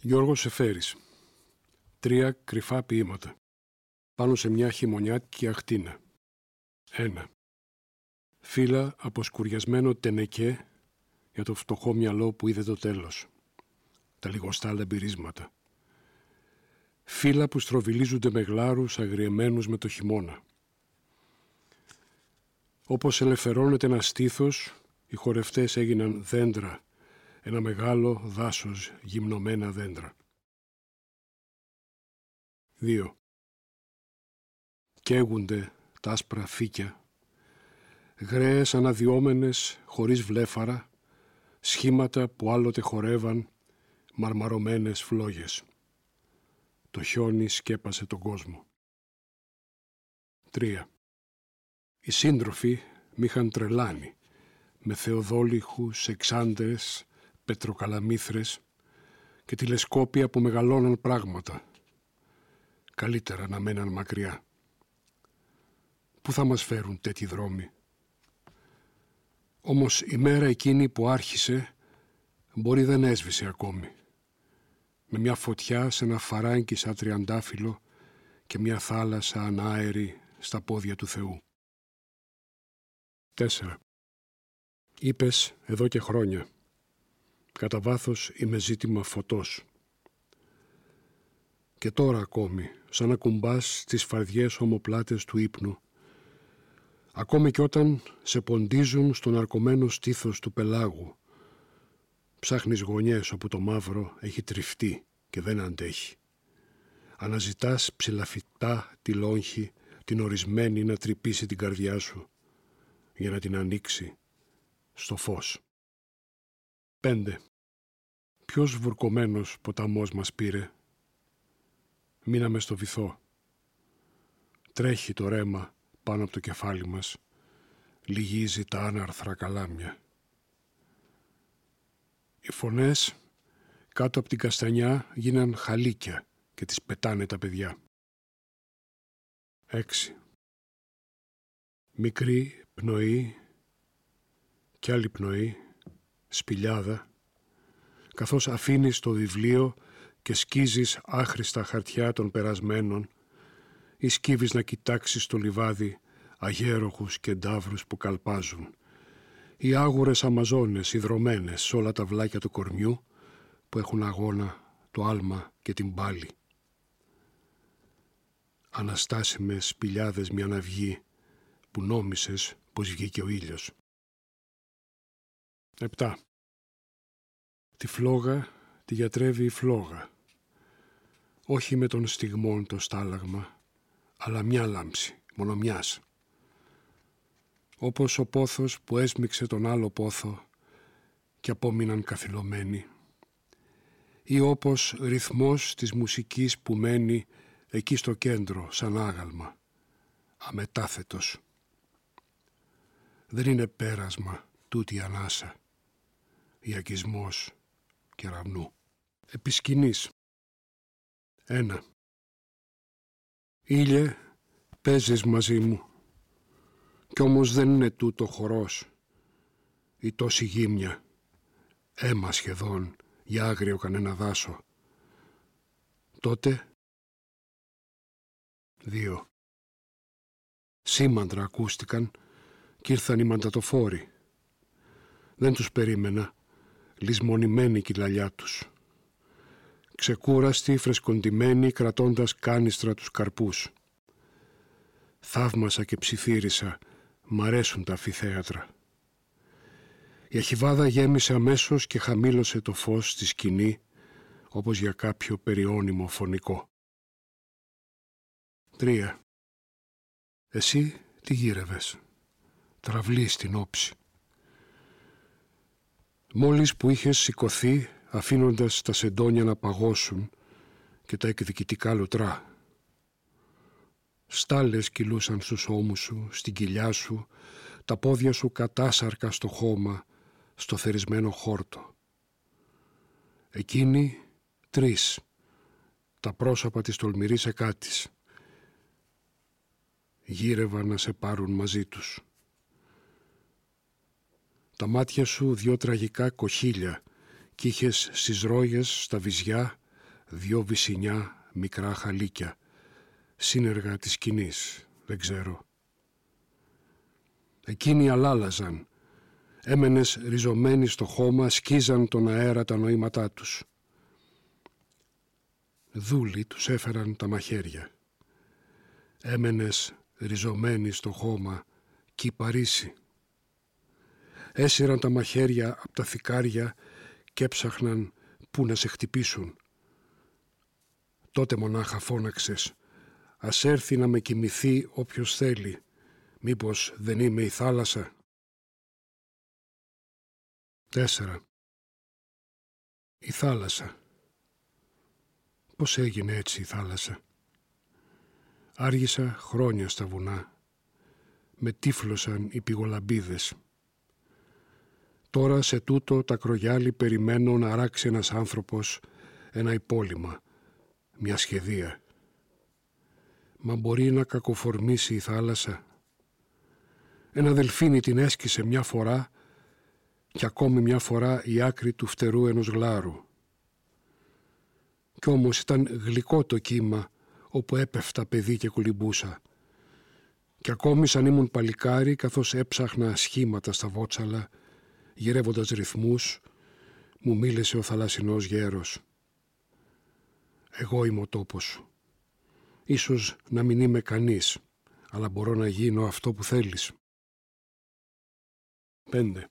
Γιώργος Σεφέρης Τρία κρυφά ποίηματα Πάνω σε μια χειμωνιάτικη αχτίνα Ένα Φύλλα από σκουριασμένο τενεκέ για το φτωχό μυαλό που είδε το τέλος. Τα λιγοστά λαμπυρίσματα. Φύλλα που στροβιλίζονται με γλάρους αγριεμένους με το χειμώνα. Όπως ελευθερώνεται ένα στήθος, οι χορευτές έγιναν δέντρα ένα μεγάλο δάσος γυμνωμένα δέντρα. 2. Καίγονται τα άσπρα φύκια, γραίες αναδιόμενες χωρίς βλέφαρα, σχήματα που άλλοτε χορεύαν μαρμαρωμένες φλόγες. Το χιόνι σκέπασε τον κόσμο. 3. Οι σύντροφοι μ' είχαν τρελάνει με θεοδόλιχους εξάντρες πετροκαλαμήθρες και τηλεσκόπια που μεγαλώναν πράγματα. Καλύτερα να μέναν μακριά. Πού θα μας φέρουν τέτοιοι δρόμοι; Όμως η μέρα εκείνη που άρχισε μπορεί δεν έσβησε ακόμη. Με μια φωτιά σε ένα φαράγγι σαν τριαντάφυλλο και μια θάλασσα ανάερη στα πόδια του Θεού. 4. Είπες εδώ και χρόνια Κατά βάθος είμαι ζήτημα φωτός. Και τώρα ακόμη, σαν να κουμπάς τις φαρδιές ομοπλάτες του ύπνου, ακόμη και όταν σε ποντίζουν στον αρκωμένο στήθος του πελάγου, ψάχνεις γωνιές όπου το μαύρο έχει τριφτεί και δεν αντέχει. Αναζητάς ψηλαφιτά τη λόγχη, την ορισμένη να τρυπήσει την καρδιά σου, για να την ανοίξει στο φως. 5. Ποιος βουρκωμένος ποταμός μας πήρε; Μείναμε στο βυθό. Τρέχει το ρέμα πάνω από το κεφάλι μας. Λυγίζει τα άναρθρα καλάμια. Οι φωνές κάτω από την καστανιά γίναν χαλίκια και τις πετάνε τα παιδιά. 6. Μικρή πνοή κι άλλη πνοή σπηλιάδα, καθώς αφήνεις το βιβλίο και σκίζεις άχρηστα χαρτιά των περασμένων ή σκύβεις να κοιτάξεις το λιβάδι αγέροχους και ντάβρους που καλπάζουν οι άγουρες αμαζόνες ιδρωμένες σε όλα τα βλάκια του κορμιού που έχουν αγώνα το άλμα και την πάλη. Αναστάσιμες σπηλιάδες μια ναυγή που νόμισες πως βγήκε ο ήλιος. 7. Τη φλόγα τη γιατρεύει η φλόγα. Όχι με τον στιγμόν το στάλαγμα, αλλά μια λάμψη, μόνο μιας. Όπως ο πόθος που έσμιξε τον άλλο πόθο και απόμειναν καθυλωμένοι. Ή όπως ρυθμός της μουσικής που μένει εκεί στο κέντρο σαν άγαλμα, αμετάθετος. Δεν είναι πέρασμα τούτη η ανάσα Ιακισμός κεραυνού. Επισκηνής. Ένα. Ήλιε, παίζεις μαζί μου. Κι όμως δεν είναι τούτο χορός. Η τόση γύμνια. Έμα σχεδόν για άγριο κανένα δάσο. Τότε. Δύο. Σήμαντρα ακούστηκαν κι ήρθαν οι μαντατοφόροι. Δεν τους περίμενα λησμονημένη κυλαλιά τους. Ξεκούραστοι, φρεσκοντημένοι, κρατώντας κάνιστρα τους καρπούς. Θαύμασα και ψιθύρισα, μ' αρέσουν τα αφιθέατρα. Η αχιβάδα γέμισε αμέσως και χαμήλωσε το φως στη σκηνή, όπως για κάποιο περιώνυμο φωνικό. Τρία. Εσύ τι γύρευες; Τραυλή στην όψη. Μόλις που είχες σηκωθεί αφήνοντας τα σεντόνια να παγώσουν και τα εκδικητικά λουτρά. Στάλες κυλούσαν στους ώμους σου, στην κοιλιά σου, τα πόδια σου κατάσαρκα στο χώμα, στο θερισμένο χόρτο. Εκείνοι τρεις, τα πρόσωπα της τολμηρής εκάτης, γύρευαν να σε πάρουν μαζί τους. Τα μάτια σου δυο τραγικά κοχύλια κι είχες στις ρόγες, στα βυζιά, δυο βυσινιά μικρά χαλίκια, σύνεργα της σκηνής, δεν ξέρω. Εκείνοι αλάλαζαν, έμενες ριζωμένοι στο χώμα, σκίζαν τον αέρα τα νοήματά τους. Δούλοι τους έφεραν τα μαχαίρια. Έμενες ριζωμένοι στο χώμα, κυπαρίσι. Έσυραν τα μαχαίρια από τα θικάρια και έψαχναν πού να σε χτυπήσουν. Τότε μονάχα φώναξες «Ας έρθει να με κοιμηθεί όποιος θέλει, μήπως δεν είμαι η θάλασσα». Τέσσερα. Η θάλασσα. Πώς έγινε έτσι η θάλασσα. Άργησα χρόνια στα βουνά. Με τύφλωσαν οι πηγολαμπίδες. Τώρα σε τούτο τα κρογιάλι περιμένω να αράξει ένας άνθρωπος ένα υπόλοιμα, μια σχεδία. Μα μπορεί να κακοφορμήσει η θάλασσα. Ένα δελφίνι την έσκησε μια φορά και ακόμη μια φορά η άκρη του φτερού ενός γλάρου. Κι όμως ήταν γλυκό το κύμα όπου έπεφτα παιδί και κολυμπούσα. Κι ακόμη σαν ήμουν παλικάρι καθώς έψαχνα σχήματα στα βότσαλα γυρεύοντας ρυθμούς, μου μίλησε ο θαλασσινός γέρος. Εγώ είμαι ο τόπος σου. Ίσως να μην είμαι κανείς, αλλά μπορώ να γίνω αυτό που θέλεις. 5.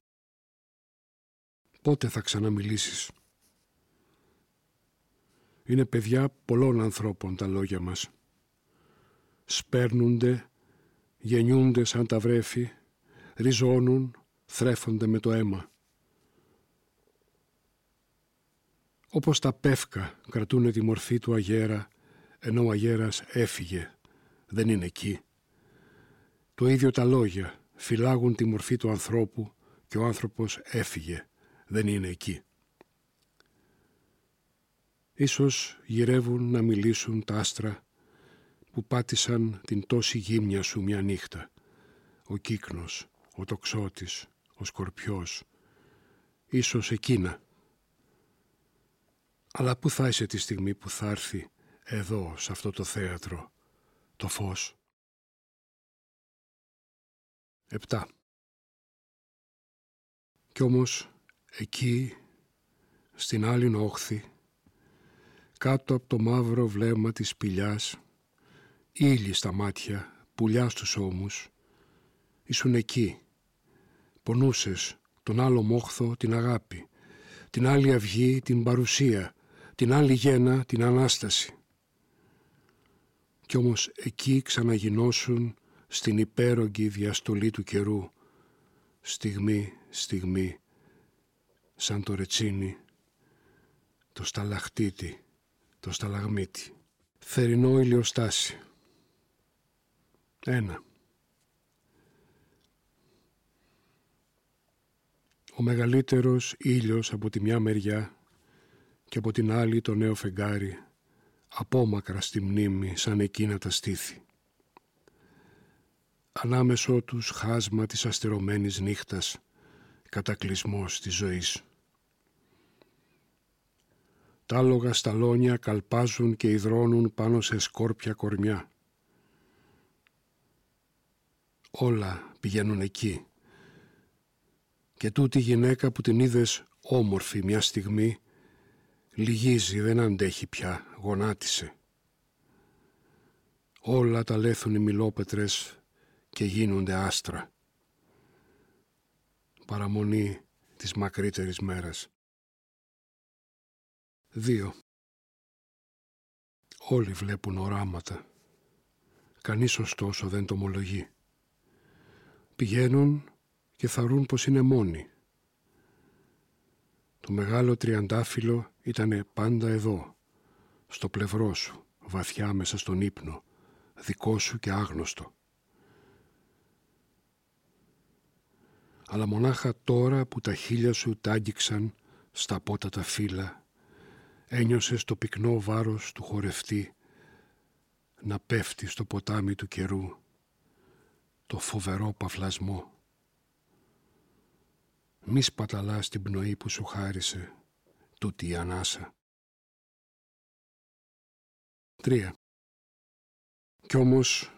Πότε θα ξαναμιλήσεις; Είναι παιδιά πολλών ανθρώπων τα λόγια μας. Σπέρνονται, γεννιούνται σαν τα βρέφη, ριζώνουν, θρέφονται με το αίμα. Όπως τα πεύκα κρατούν τη μορφή του αγέρα, ενώ ο αγέρας έφυγε, δεν είναι εκεί. Το ίδιο τα λόγια φυλάγουν τη μορφή του ανθρώπου και ο άνθρωπος έφυγε, δεν είναι εκεί. Ίσως γυρεύουν να μιλήσουν τα άστρα που πάτησαν την τόση γύμνια σου μια νύχτα. Ο κύκνος, ο τοξότης, ο σκορπιός, ίσως εκείνα. Αλλά πού θα είσαι τη στιγμή που θα έρθει εδώ, σε αυτό το θέατρο, το φως; Επτά. Κι όμως εκεί, στην άλλη όχθη, κάτω από το μαύρο βλέμμα της σπηλιάς, ήλι στα μάτια, πουλιά στους ώμους, ήσουν εκεί, Πονούσες τον άλλο μόχθο την αγάπη, την άλλη αυγή την παρουσία, την άλλη γένα την Ανάσταση. Κι όμως εκεί ξαναγινώσουν στην υπέρογγη διαστολή του καιρού, στιγμή, στιγμή, σαν το ρετσίνι, το σταλαχτίτι, το σταλαγμίτι. Θερινό ηλιοστάσι. Ένα. Ο μεγαλύτερος ήλιος από τη μια μεριά και από την άλλη το νέο φεγγάρι, απόμακρα στη μνήμη σαν εκείνα τα στήθη. Ανάμεσό τους χάσμα της αστερωμένης νύχτας, κατακλυσμός της ζωής. Τα άλογα σταλόνια καλπάζουν και υδρώνουν πάνω σε σκόρπια κορμιά. Όλα πηγαίνουν εκεί, και τούτη γυναίκα που την είδες όμορφη μια στιγμή λυγίζει, δεν αντέχει πια, γονάτισε. Όλα τα λέθουν οι μιλόπετρες και γίνονται άστρα. Παραμονή της μακρύτερης μέρας. 2. Όλοι βλέπουν οράματα. Κανείς ωστόσο δεν το ομολογεί. Πηγαίνουν και θαρούν πως είναι μόνοι. Το μεγάλο τριαντάφυλλο ήταν πάντα εδώ, στο πλευρό σου, βαθιά μέσα στον ύπνο, δικό σου και άγνωστο. Αλλά μονάχα τώρα που τα χείλια σου τάγγιξαν στα πότατα φύλλα, ένιωσες το πυκνό βάρος του χορευτή να πέφτει στο ποτάμι του καιρού, το φοβερό παφλασμό μη σπαταλάς την πνοή που σου χάρισε τούτη η ανάσα. Τρία. Κι όμως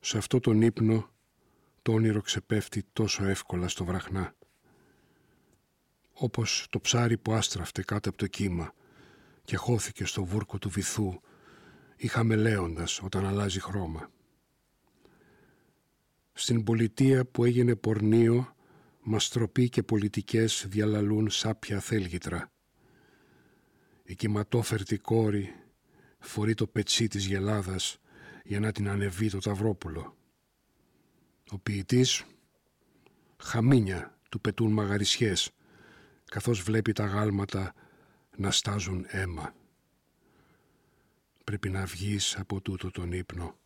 σε αυτό τον ύπνο το όνειρο ξεπέφτει τόσο εύκολα στο βραχνά. Όπως το ψάρι που άστραφτε κάτω από το κύμα και χώθηκε στο βούρκο του βυθού ή χαμελέοντας όταν αλλάζει χρώμα. Στην πολιτεία που έγινε πορνείο, μαστροποί και πολιτικές διαλαλούν σάπια θέλγητρα. Η κυματόφερτη κόρη φορεί το πετσί της γελάδας για να την ανεβεί το ταυρόπουλο. Ο ποιητής χαμίνια του πετούν μαγαρισιές καθώς βλέπει τα γάλματα να στάζουν αίμα. Πρέπει να βγεις από τούτο τον ύπνο,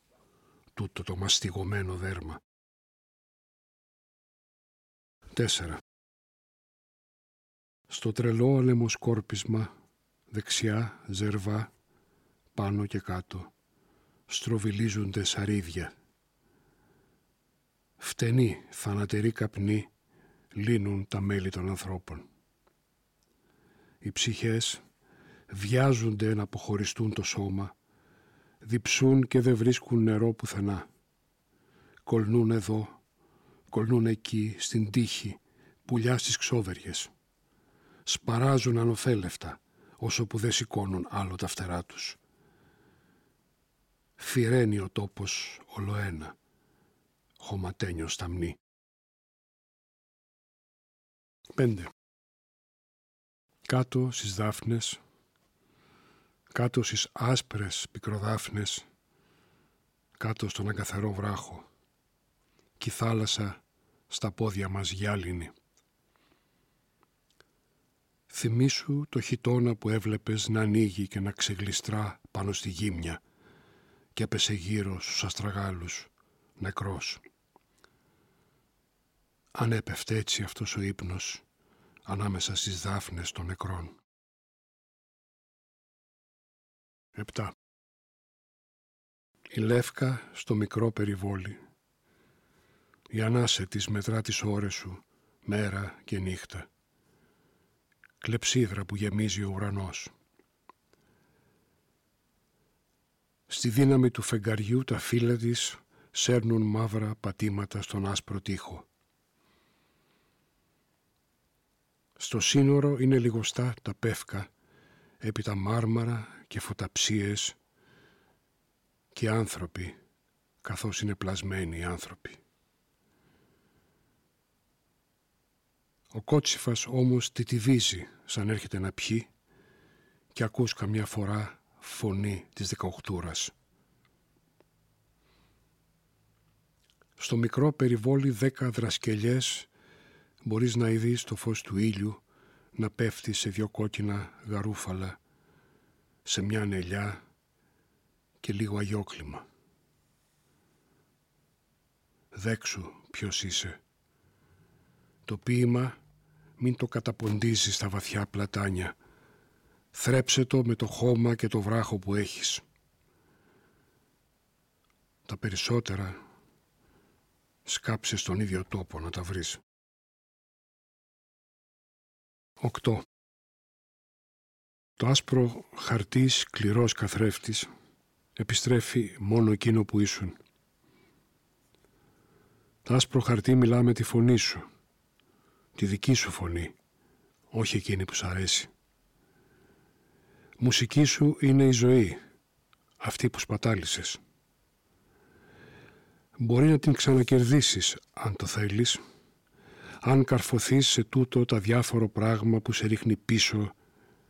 τούτο το μαστιγωμένο δέρμα. 4. Στο τρελό αλεμοσκόρπισμα, δεξιά, ζερβά, πάνω και κάτω, στροβιλίζονται σαρίδια. Φτενοί, θανατεροί καπνοί, λύνουν τα μέλη των ανθρώπων. Οι ψυχές βιάζονται να αποχωριστούν το σώμα, διψούν και δεν βρίσκουν νερό πουθενά. Κολνούν εδώ, κολνούν εκεί, στην τύχη, πουλιά στις ξόβεριες. Σπαράζουν ανοθέλευτα, όσο που δεν σηκώνουν άλλο τα φτερά τους. Φυρένει ο τόπος ολοένα, χωματένιο σταμνή. 5. Κάτω στις δάφνες, κάτω στις άσπρες πικροδάφνες, κάτω στον αγκαθερό βράχο, κι η θάλασσα στα πόδια μας γυάλινη. Θυμήσου το χιτόνα που έβλεπες να ανοίγει και να ξεγλιστρά πάνω στη γύμνια και έπεσε γύρω στους αστραγάλους, νεκρός. Αν έπεφτε έτσι αυτός ο ύπνος ανάμεσα στις δάφνες των νεκρών. 7. Η Λεύκα στο μικρό περιβόλι. Η ανάσε της μετρά τις ώρες σου, μέρα και νύχτα. Κλεψίδρα που γεμίζει ο ουρανός. Στη δύναμη του φεγγαριού τα φύλλα της σέρνουν μαύρα πατήματα στον άσπρο τοίχο. Στο σύνορο είναι λιγοστά τα πεύκα, έπειτα μάρμαρα και φωταψίες και άνθρωποι, καθώς είναι πλασμένοι οι άνθρωποι. Ο κότσιφας όμως τιτιβίζει σαν έρχεται να πιει και ακούς καμιά φορά φωνή της δεκαοχτούρας. Στο μικρό περιβόλι δέκα δρασκελιές μπορείς να ειδείς το φως του ήλιου να πέφτει σε δυο κόκκινα γαρούφαλα, σε μια νελιά και λίγο αγιόκλημα. Δέξου ποιος είσαι. Το ποίημα μην το καταποντίζεις στα βαθιά πλατάνια. Θρέψε το με το χώμα και το βράχο που έχεις. Τα περισσότερα σκάψες στον ίδιο τόπο να τα βρεις. 8. Το άσπρο χαρτί σκληρός καθρέφτης επιστρέφει μόνο εκείνο που ήσουν. Το άσπρο χαρτί μιλά με τη φωνή σου, τη δική σου φωνή, όχι εκείνη που σ' αρέσει. Μουσική σου είναι η ζωή, αυτή που σπατάλησες. Μπορεί να την ξανακερδίσεις αν το θέλεις, αν καρφωθείς σε τούτο τα διάφορο πράγμα που σε ρίχνει πίσω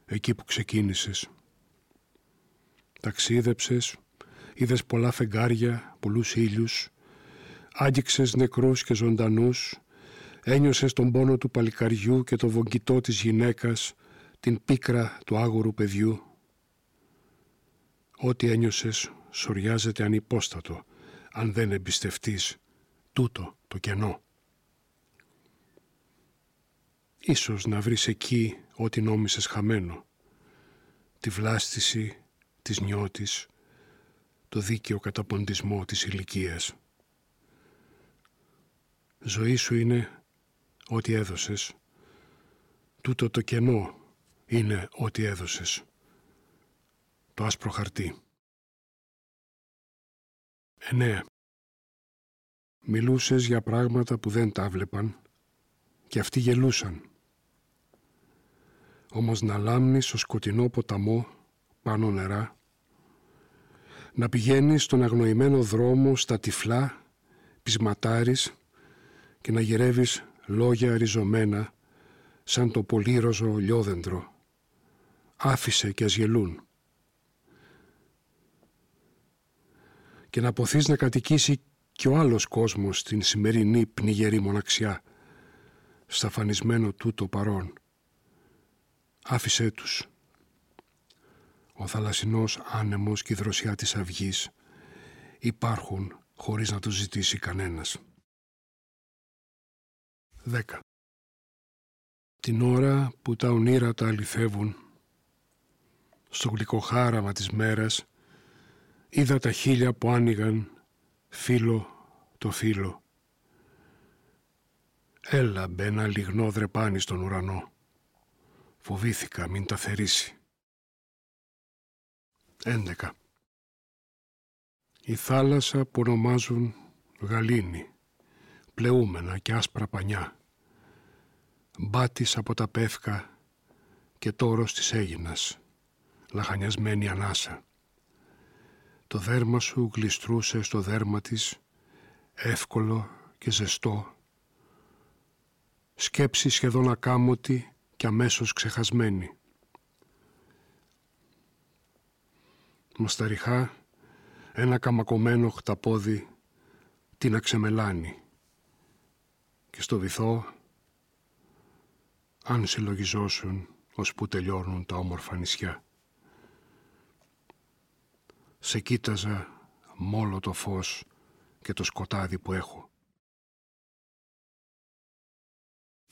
εκεί που ξεκίνησες. Ταξίδεψες, είδες πολλά φεγγάρια, πολλούς ήλιους, άγγιξες νεκρούς και ζωντανούς, ένιωσες τον πόνο του παλικαριού και το βογγητό της γυναίκας, την πίκρα του άγορου παιδιού. Ό,τι ένιωσες σοριάζεται ανυπόστατο, αν δεν εμπιστευτείς τούτο το κενό. Ίσως να βρεις εκεί ό,τι νόμισες χαμένο. Τη βλάστηση της νιώτης, το δίκαιο καταποντισμό της ηλικίας. Ζωή σου είναι ό,τι έδωσες. Τούτο το κενό είναι ό,τι έδωσες. Το άσπρο χαρτί. 9. Μιλούσες για πράγματα που δεν τα βλέπαν και αυτοί γελούσαν. Όμως να λάμνεις στο σκοτεινό ποταμό πάνω νερά, να πηγαίνεις στον αγνοημένο δρόμο στα τυφλά, πισματάρεις και να γυρεύεις λόγια ριζωμένα σαν το πολύροζο λιόδεντρο. Άφησε και ας γελούν. Και να ποθείς να κατοικήσει και ο άλλος κόσμος στην σημερινή πνιγερή μοναξιά, σταφανισμένο τούτο παρόν. Άφησέ τους. Ο θαλασσινός άνεμος και η δροσιά της αυγής υπάρχουν χωρίς να το ζητήσει κανένας. 10. Την ώρα που τα ονείρατα αληθεύουν, στο γλυκοχάραμα της μέρας, είδα τα χείλια που άνοιγαν φίλο το φίλο. Έλα μπε ένα λιγνό δρεπάνι στον ουρανό. Φοβήθηκα μην τα θερήσει. 11. Η θάλασσα που ονομάζουν γαλήνη, πλεούμενα και άσπρα πανιά. Μπάτης από τα πεύκα και τόρος της Έγινας, λαχανιασμένη ανάσα. Το δέρμα σου γλιστρούσε στο δέρμα της, εύκολο και ζεστό. Σκέψη σχεδόν ακάμωτη και αμέσως ξεχασμένη. Μασταριχά, ένα καμακωμένο χταπόδι την αξεμελάνει και στο βυθό αν συλλογιζόσουν που τελειώνουν τα όμορφα νησιά. Σε κοίταζα μόλο το φως και το σκοτάδι που έχω.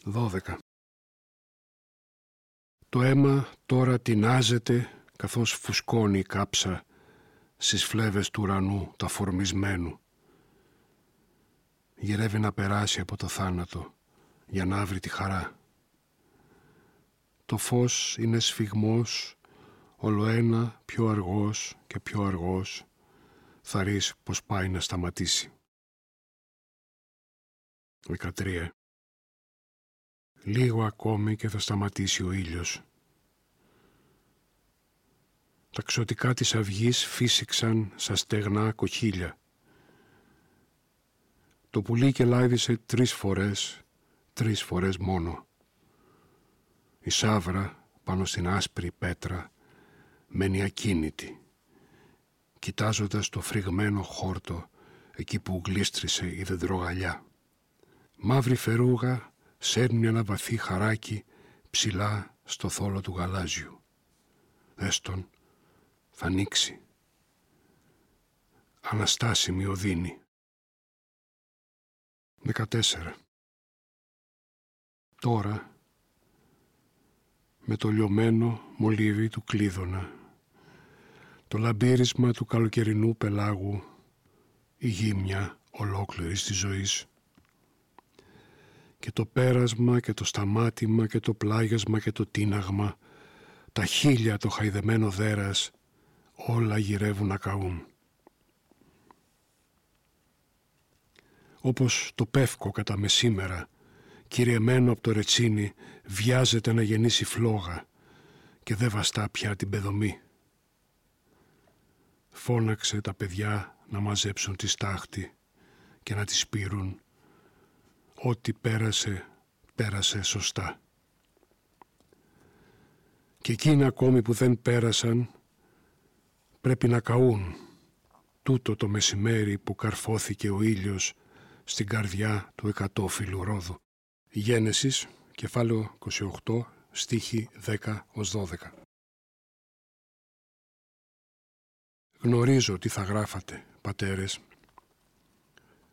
12. Το αίμα τώρα τεινάζεται καθώς φουσκώνει η κάψα στις φλέβες του ουρανού τα φορμισμένου. Γυρεύει να περάσει από το θάνατο για να βρει τη χαρά. Το φως είναι σφιγμός, ολοένα πιο αργός και πιο αργός, θα ρεις πως πάει να σταματήσει. 13. Λίγο ακόμη και θα σταματήσει ο ήλιος. Τα ξωτικά της αυγής φύσηξαν σαν στεγνά κοχύλια. Το πουλί και λάιδισε τρεις φορές, τρεις φορές μόνο. Η σάβρα πάνω στην άσπρη πέτρα μένει ακίνητη, κοιτάζοντας το φρυγμένο χόρτο εκεί που γλίστρησε η δεντρογαλιά. Μαύρη φερούγα σέρνει ένα βαθύ χαράκι ψηλά στο θόλο του γαλάζιου. Έστον θα ανοίξει. Αναστάσιμη οδύνη. 14. Τώρα, με το λιωμένο μολύβι του κλείδωνα, το λαμπύρισμα του καλοκαιρινού πελάγου, η γύμνια ολόκληρης της ζωής, και το πέρασμα και το σταμάτημα και το πλάγιασμα και το τίναγμα, τα χίλια το χαϊδεμένο δέρας, όλα γυρεύουν να καούν. Όπως το πεύκο κατά μεσήμερα, κυριεμένο από το ρετσίνι, βιάζεται να γεννήσει φλόγα και δεν βαστά πια την πεδομή. Φώναξε τα παιδιά να μαζέψουν τη στάχτη και να της σπείρουν Ό,τι πέρασε, πέρασε σωστά. Και εκείνα ακόμη που δεν πέρασαν πρέπει να καούν τούτο το μεσημέρι που καρφώθηκε ο ήλιος στην καρδιά του εκατόφυλλου ρόδου. Γένεσης, κεφάλαιο 28, στίχη 10 12. Γνωρίζω τι θα γράφατε, πατέρες.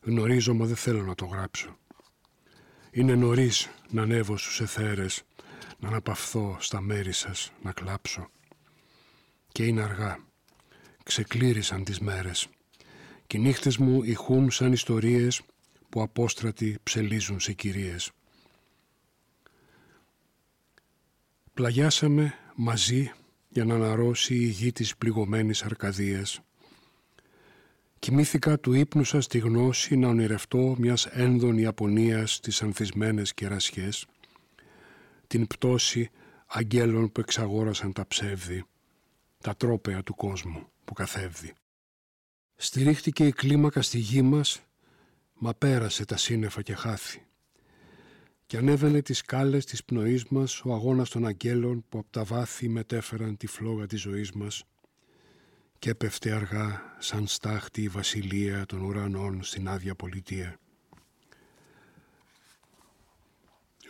Γνωρίζω, μα δεν θέλω να το γράψω. Είναι νωρίς να ανέβω στους εθέρες, να αναπαυθώ στα μέρη σας, να κλάψω. Και είναι αργά. Ξεκλήρισαν τις μέρες. Και οι νύχτες μου ηχούν σαν ιστορίες που απόστρατοι ψελίζουν σε κυρίες. Πλαγιάσαμε μαζί για να αναρρώσει η γη της πληγωμένης Αρκαδίας Κοιμήθηκα του ύπνου σας τη γνώση να ονειρευτώ μιας ένδων Ιαπωνίας στις ανθισμένες κερασιές, την πτώση αγγέλων που εξαγόρασαν τα ψεύδη, τα τρόπεα του κόσμου που καθεύδει. Στηρίχτηκε η κλίμακα στη γη μας, μα πέρασε τα σύννεφα και χάθη. Και ανέβαινε τις σκάλες της πνοής μας ο αγώνας των αγγέλων που από τα βάθη μετέφεραν τη φλόγα της ζωής μας και έπεφτε αργά σαν στάχτη η βασιλεία των ουρανών στην άδεια πολιτεία.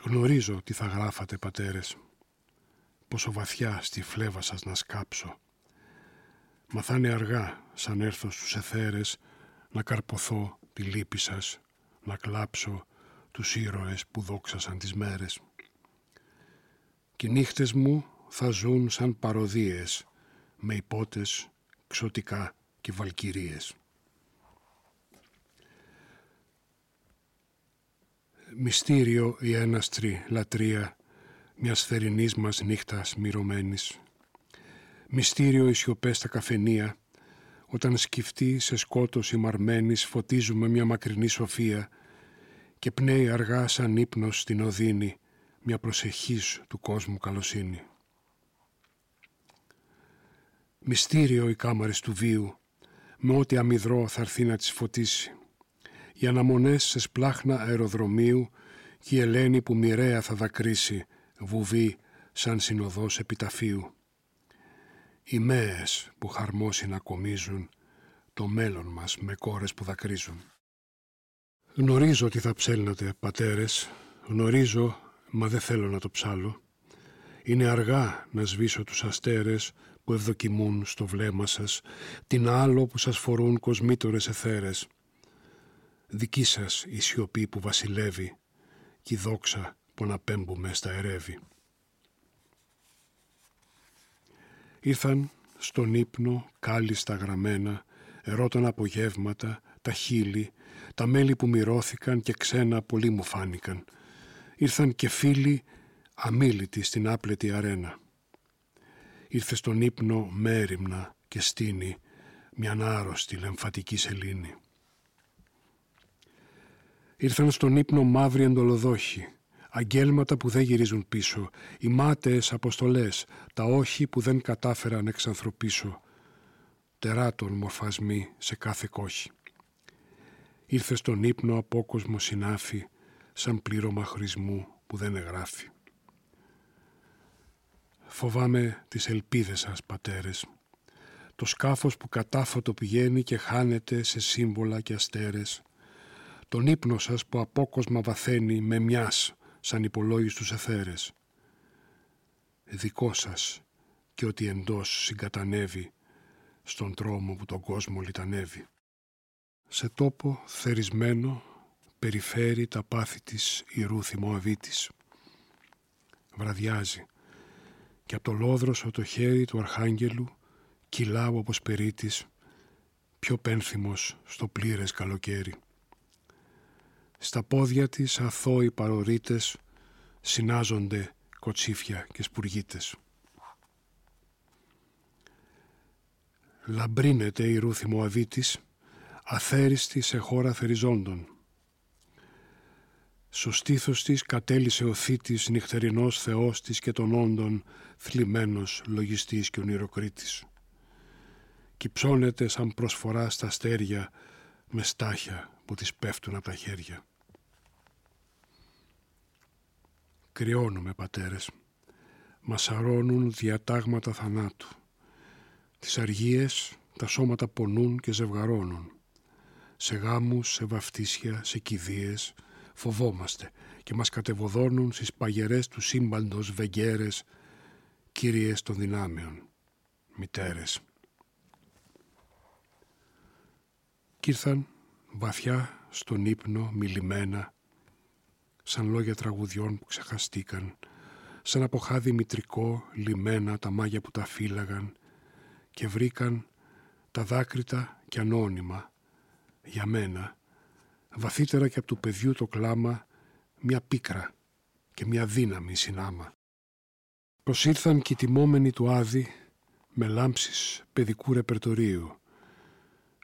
Γνωρίζω τι θα γράφατε πατέρες, πόσο βαθιά στη φλέβα σας να σκάψω. Μα θα είναι αργά σαν έρθω στους εθέρες να καρποθώ τη λύπη σας, να κλάψω τους ήρωες που δόξασαν τις μέρες. Και οι νύχτες μου θα ζουν σαν παροδίες με υπότες ξωτικά και βαλκυρίες. Μυστήριο η έναστρη λατρεία μιας θερινής μας νύχτας μυρωμένης. Μυστήριο οι σιωπές στα καφενεία, όταν σκυφτεί σε σκότος μαρμένης φωτίζουμε μια μακρινή σοφία και πνέει αργά σαν ύπνος στην οδύνη μια προσεχής του κόσμου καλοσύνη. Μυστήριο οι κάμαρες του βίου, με ό,τι αμυδρό θα έρθει να τις φωτίσει. Οι αναμονές σε σπλάχνα αεροδρομίου και η Ελένη που μοιραία θα δακρύσει, βουβή σαν συνοδός επιταφείου. Οι μέες που να κομίζουν το μέλλον μας με κόρες που δακρύζουν. Γνωρίζω ότι θα ψέλνατε, πατέρες, γνωρίζω, μα δεν θέλω να το ψάλω. Είναι αργά να σβήσω τους αστέρες που ευδοκιμούν στο βλέμμα σας, την άλλο που σας φορούν κοσμήτορες εθέρες. Δική σας η σιωπή που βασιλεύει και η δόξα που αναπέμπουμε στα ερεύη. Ήρθαν στον ύπνο κάλλιστα γραμμένα, ερώτων απογεύματα, τα χείλη, τα μέλη που μυρώθηκαν και ξένα πολύ μου φάνηκαν. Ήρθαν και φίλοι αμήλυτοι στην άπλετη αρένα. Ήρθε στον ύπνο μέρημνα και στήνη μια άρρωστη λεμφατική σελήνη. Ήρθαν στον ύπνο μαύροι εντολοδόχοι, αγγέλματα που δεν γυρίζουν πίσω, οι μάταιες αποστολές, τα όχι που δεν κατάφεραν εξανθρωπίσω, τεράτων μορφασμοί σε κάθε κόχη. Ήρθε στον ύπνο απόκοσμο συνάφη, σαν πλήρωμα χρησμού που δεν εγγράφει. Φοβάμαι τις ελπίδες σας, πατέρες. Το σκάφος που κατάφωτο πηγαίνει και χάνεται σε σύμβολα και αστέρες. Τον ύπνο σας που απόκοσμα βαθαίνει με μιας σαν υπολόγιστους εθέρες. Δικό σας και ότι εντός συγκατανεύει στον τρόμο που τον κόσμο λιτανεύει. Σε τόπο θερισμένο περιφέρει τα πάθη της ιερού θυμοαβήτης. Βραδιάζει και από το λόδροσο το χέρι του αρχάγγελου κυλάω όπως περίτης πιο πένθυμος στο πλήρες καλοκαίρι. Στα πόδια της αθώοι παρορίτες συνάζονται κοτσίφια και σπουργίτες. Λαμπρίνεται η ρούθη Μωαβίτης, αθέριστη σε χώρα θεριζόντων. Στο στήθος της κατέλησε ο θήτης νυχτερινός θεός της και των όντων θλιμμένος λογιστής και ονειροκρίτης. Κυψώνεται σαν προσφορά στα αστέρια με στάχια που της πέφτουν από τα χέρια. Κρυώνουμε πατέρες, μας αρώνουν διατάγματα θανάτου. Τις αργίες τα σώματα πονούν και ζευγαρώνουν. Σε γάμους, σε βαφτίσια, σε κηδείες, φοβόμαστε και μας κατεβοδώνουν στις παγερές του σύμπαντος βεγγέρες, κύριες των δυνάμεων, μητέρες. Κι ήρθαν βαθιά στον ύπνο μιλημένα, σαν λόγια τραγουδιών που ξεχαστήκαν, σαν αποχάδι μητρικό λιμένα τα μάγια που τα φύλαγαν και βρήκαν τα δάκρυτα και ανώνυμα για μένα βαθύτερα και από του παιδιού το κλάμα, μια πίκρα και μια δύναμη συνάμα. Προσήλθαν και οι τιμόμενοι του Άδη με λάμψεις παιδικού ρεπερτορίου.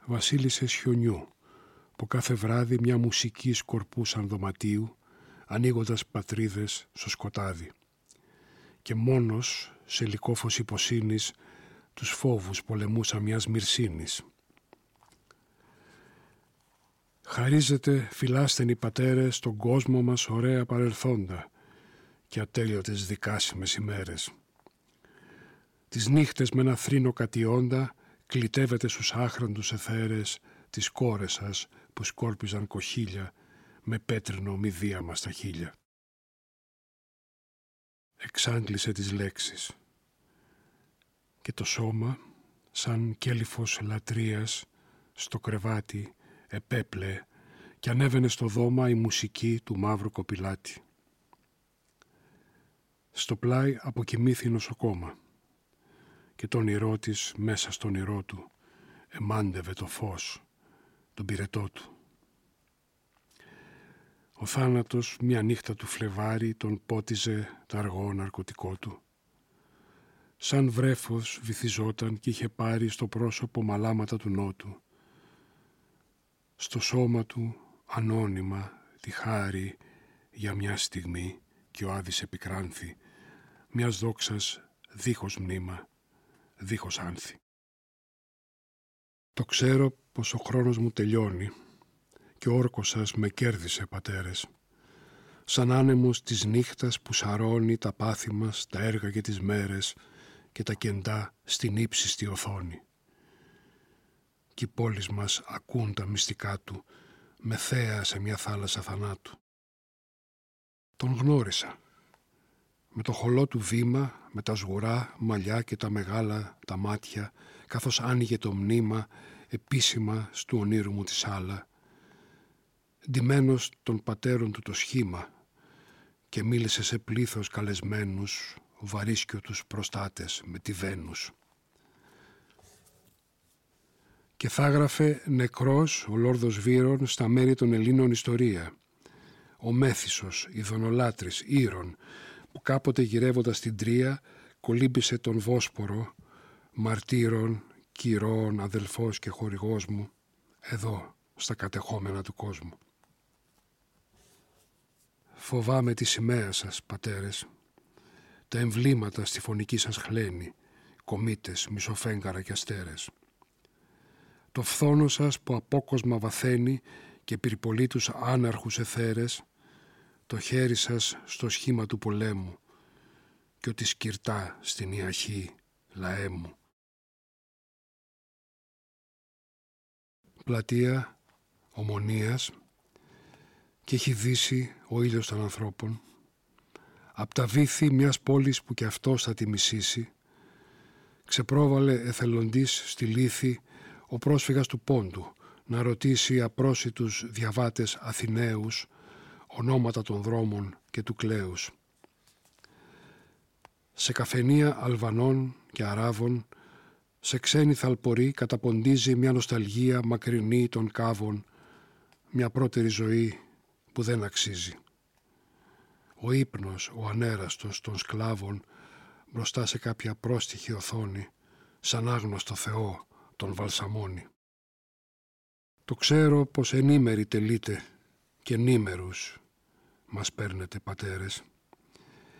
βασίλισσες χιονιού που κάθε βράδυ μια μουσική σκορπούσαν δωματίου ανοίγοντας πατρίδες στο σκοτάδι και μόνος σε λικόφος υποσύνης τους φόβους πολεμούσα μιας μυρσίνης. Χαρίζεται φυλάστενοι πατέρες στον κόσμο μας ωραία παρελθόντα και ατέλειωτες δικάσιμες ημέρες. Τις νύχτες με ένα θρήνο κατιόντα κλητεύετε στους άχραντους εθέρες τις κόρες σας που σκόρπιζαν κοχύλια με πέτρινο μηδίαμα στα χείλια. Εξάντλησε τις λέξεις και το σώμα σαν κέλυφος λατρείας στο κρεβάτι επέπλε και ανέβαινε στο δώμα η μουσική του μαύρου κοπηλάτη. Στο πλάι αποκοιμήθη νοσοκόμα και το όνειρό της μέσα στο όνειρό του εμάντευε το φως, τον πυρετό του. Ο θάνατος μια νύχτα του Φλεβάρι τον πότιζε το αργό ναρκωτικό του. Σαν βρέφος βυθιζόταν και είχε πάρει στο πρόσωπο μαλάματα του νότου. Στο σώμα του ανώνυμα τη χάρη για μια στιγμή και ο Άδης επικράνθη μιας δόξας δίχως μνήμα, δίχως άνθη. Το ξέρω πως ο χρόνος μου τελειώνει και ο όρκος σας με κέρδισε πατέρες. Σαν άνεμος της νύχτας που σαρώνει τα πάθη μας, τα έργα και τις μέρες και τα κεντά στην ύψιστη οθόνη. Κι οι πόλεις μας ακούν τα μυστικά του με θέα σε μια θάλασσα θανάτου. Τον γνώρισα. Με το χολό του βήμα, με τα σγουρά, μαλλιά και τα μεγάλα τα μάτια, καθώς άνοιγε το μνήμα επίσημα στου ονείρου μου τη σάλα, ντυμένος των πατέρων του το σχήμα και μίλησε σε πλήθος καλεσμένους βαρίσκιο τους προστάτες με τη Βένους. Και θα έγραφε νεκρός ο Λόρδος Βύρων στα μέρη των Ελλήνων ιστορία. Ο Μέθησος, ειδονολάτρης, Ήρων, που κάποτε γυρεύοντας την Τρία κολύμπησε τον Βόσπορο, μαρτύρων, κυρών, αδελφός και χορηγός μου, εδώ, στα κατεχόμενα του κόσμου. Φοβάμαι τη σημαία σας, πατέρες, τα εμβλήματα στη φωνική σας χλένη, κομίτες, μισοφέγγαρα και αστέρες. Το φθόνο σας που απόκοσμα βαθαίνει και πυρπολεί τους άναρχους εθέρες, το χέρι σας στο σχήμα του πολέμου και ότι σκυρτά στην ιαχή λαέ μου. Πλατεία ομονίας και έχει δύσει ο ήλιος των ανθρώπων Απ' τα βήθη μιας πόλης που κι αυτός θα τη μισήσει, ξεπρόβαλε εθελοντής στη λύθη ο πρόσφυγας του Πόντου να ρωτήσει απρόσιτους διαβάτες Αθηναίους ονόματα των δρόμων και του κλαίους. Σε καφενεία Αλβανών και Αράβων, σε ξένη θαλπορή καταποντίζει μια νοσταλγία μακρινή των κάβων, μια πρώτερη ζωή που δεν αξίζει ο ύπνος, ο ανέραστος των σκλάβων μπροστά σε κάποια πρόστιχη οθόνη, σαν άγνωστο Θεό τον βαλσαμώνει. Το ξέρω πως ενήμεροι τελείτε και νήμερους μας παίρνετε πατέρες,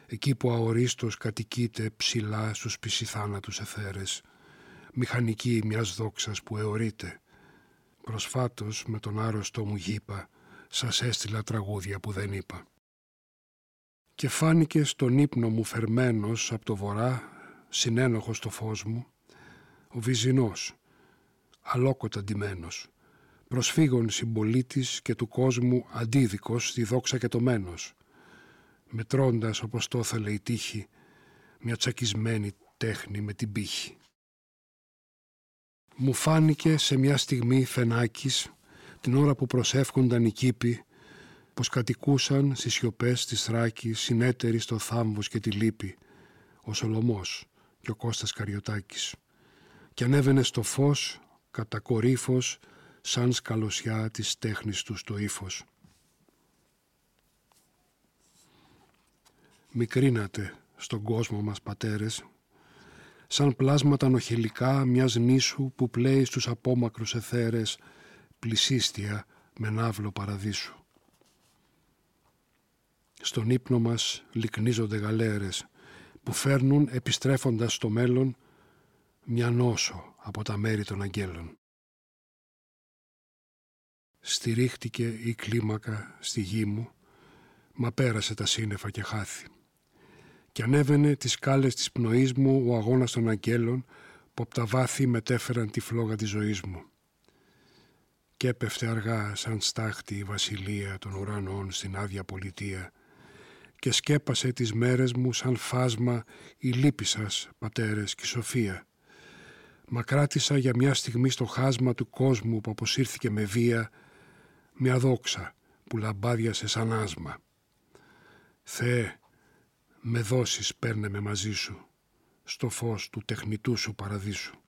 εκεί που αορίστος κατοικείτε ψηλά στους πισιθάνατους εθέρες, μηχανική μιας δόξας που εωρείτε. Προσφάτως με τον άρρωστο μου γήπα σας έστειλα τραγούδια που δεν είπα και φάνηκε στον ύπνο μου φερμένος από το βορρά, συνένοχος στο φως μου, ο βυζινός, αλόκοτα ντυμένος, προσφύγων συμπολίτης και του κόσμου αντίδικος στη δόξα και το μένος, μετρώντας όπως το ήθελε η τύχη, μια τσακισμένη τέχνη με την πύχη. Μου φάνηκε σε μια στιγμή φενάκης, την ώρα που προσεύχονταν οι κήποι, πως κατοικούσαν στις σιωπές της Θράκης συνέτεροι στο θάμβος και τη λύπη ο Σολομός και ο Κώστας Καριωτάκης και ανέβαινε στο φως κατακορύφος σαν σκαλωσιά της τέχνης του στο ύφος. Μικρίνατε στον κόσμο μας πατέρες σαν πλάσματα νοχελικά μιας νήσου που πλέει στους απόμακρους εθέρες πλησίστια με ναύλο παραδείσου. Στον ύπνο μας λυκνίζονται γαλέρες που φέρνουν επιστρέφοντας στο μέλλον μια νόσο από τα μέρη των αγγέλων. Στηρίχτηκε η κλίμακα στη γη μου, μα πέρασε τα σύννεφα και χάθη. Και ανέβαινε τις σκάλες της πνοής μου ο αγώνας των αγγέλων που από τα βάθη μετέφεραν τη φλόγα της ζωής μου. Και έπεφτε αργά σαν στάχτη η βασιλεία των ουρανών στην άδεια πολιτεία και σκέπασε τις μέρες μου σαν φάσμα η λύπη σας, πατέρες και σοφία. Μα κράτησα για μια στιγμή στο χάσμα του κόσμου που αποσύρθηκε με βία μια δόξα που λαμπάδιασε σαν άσμα. Θεέ, με δώσεις παίρνε με μαζί σου, στο φως του τεχνητού σου παραδείσου.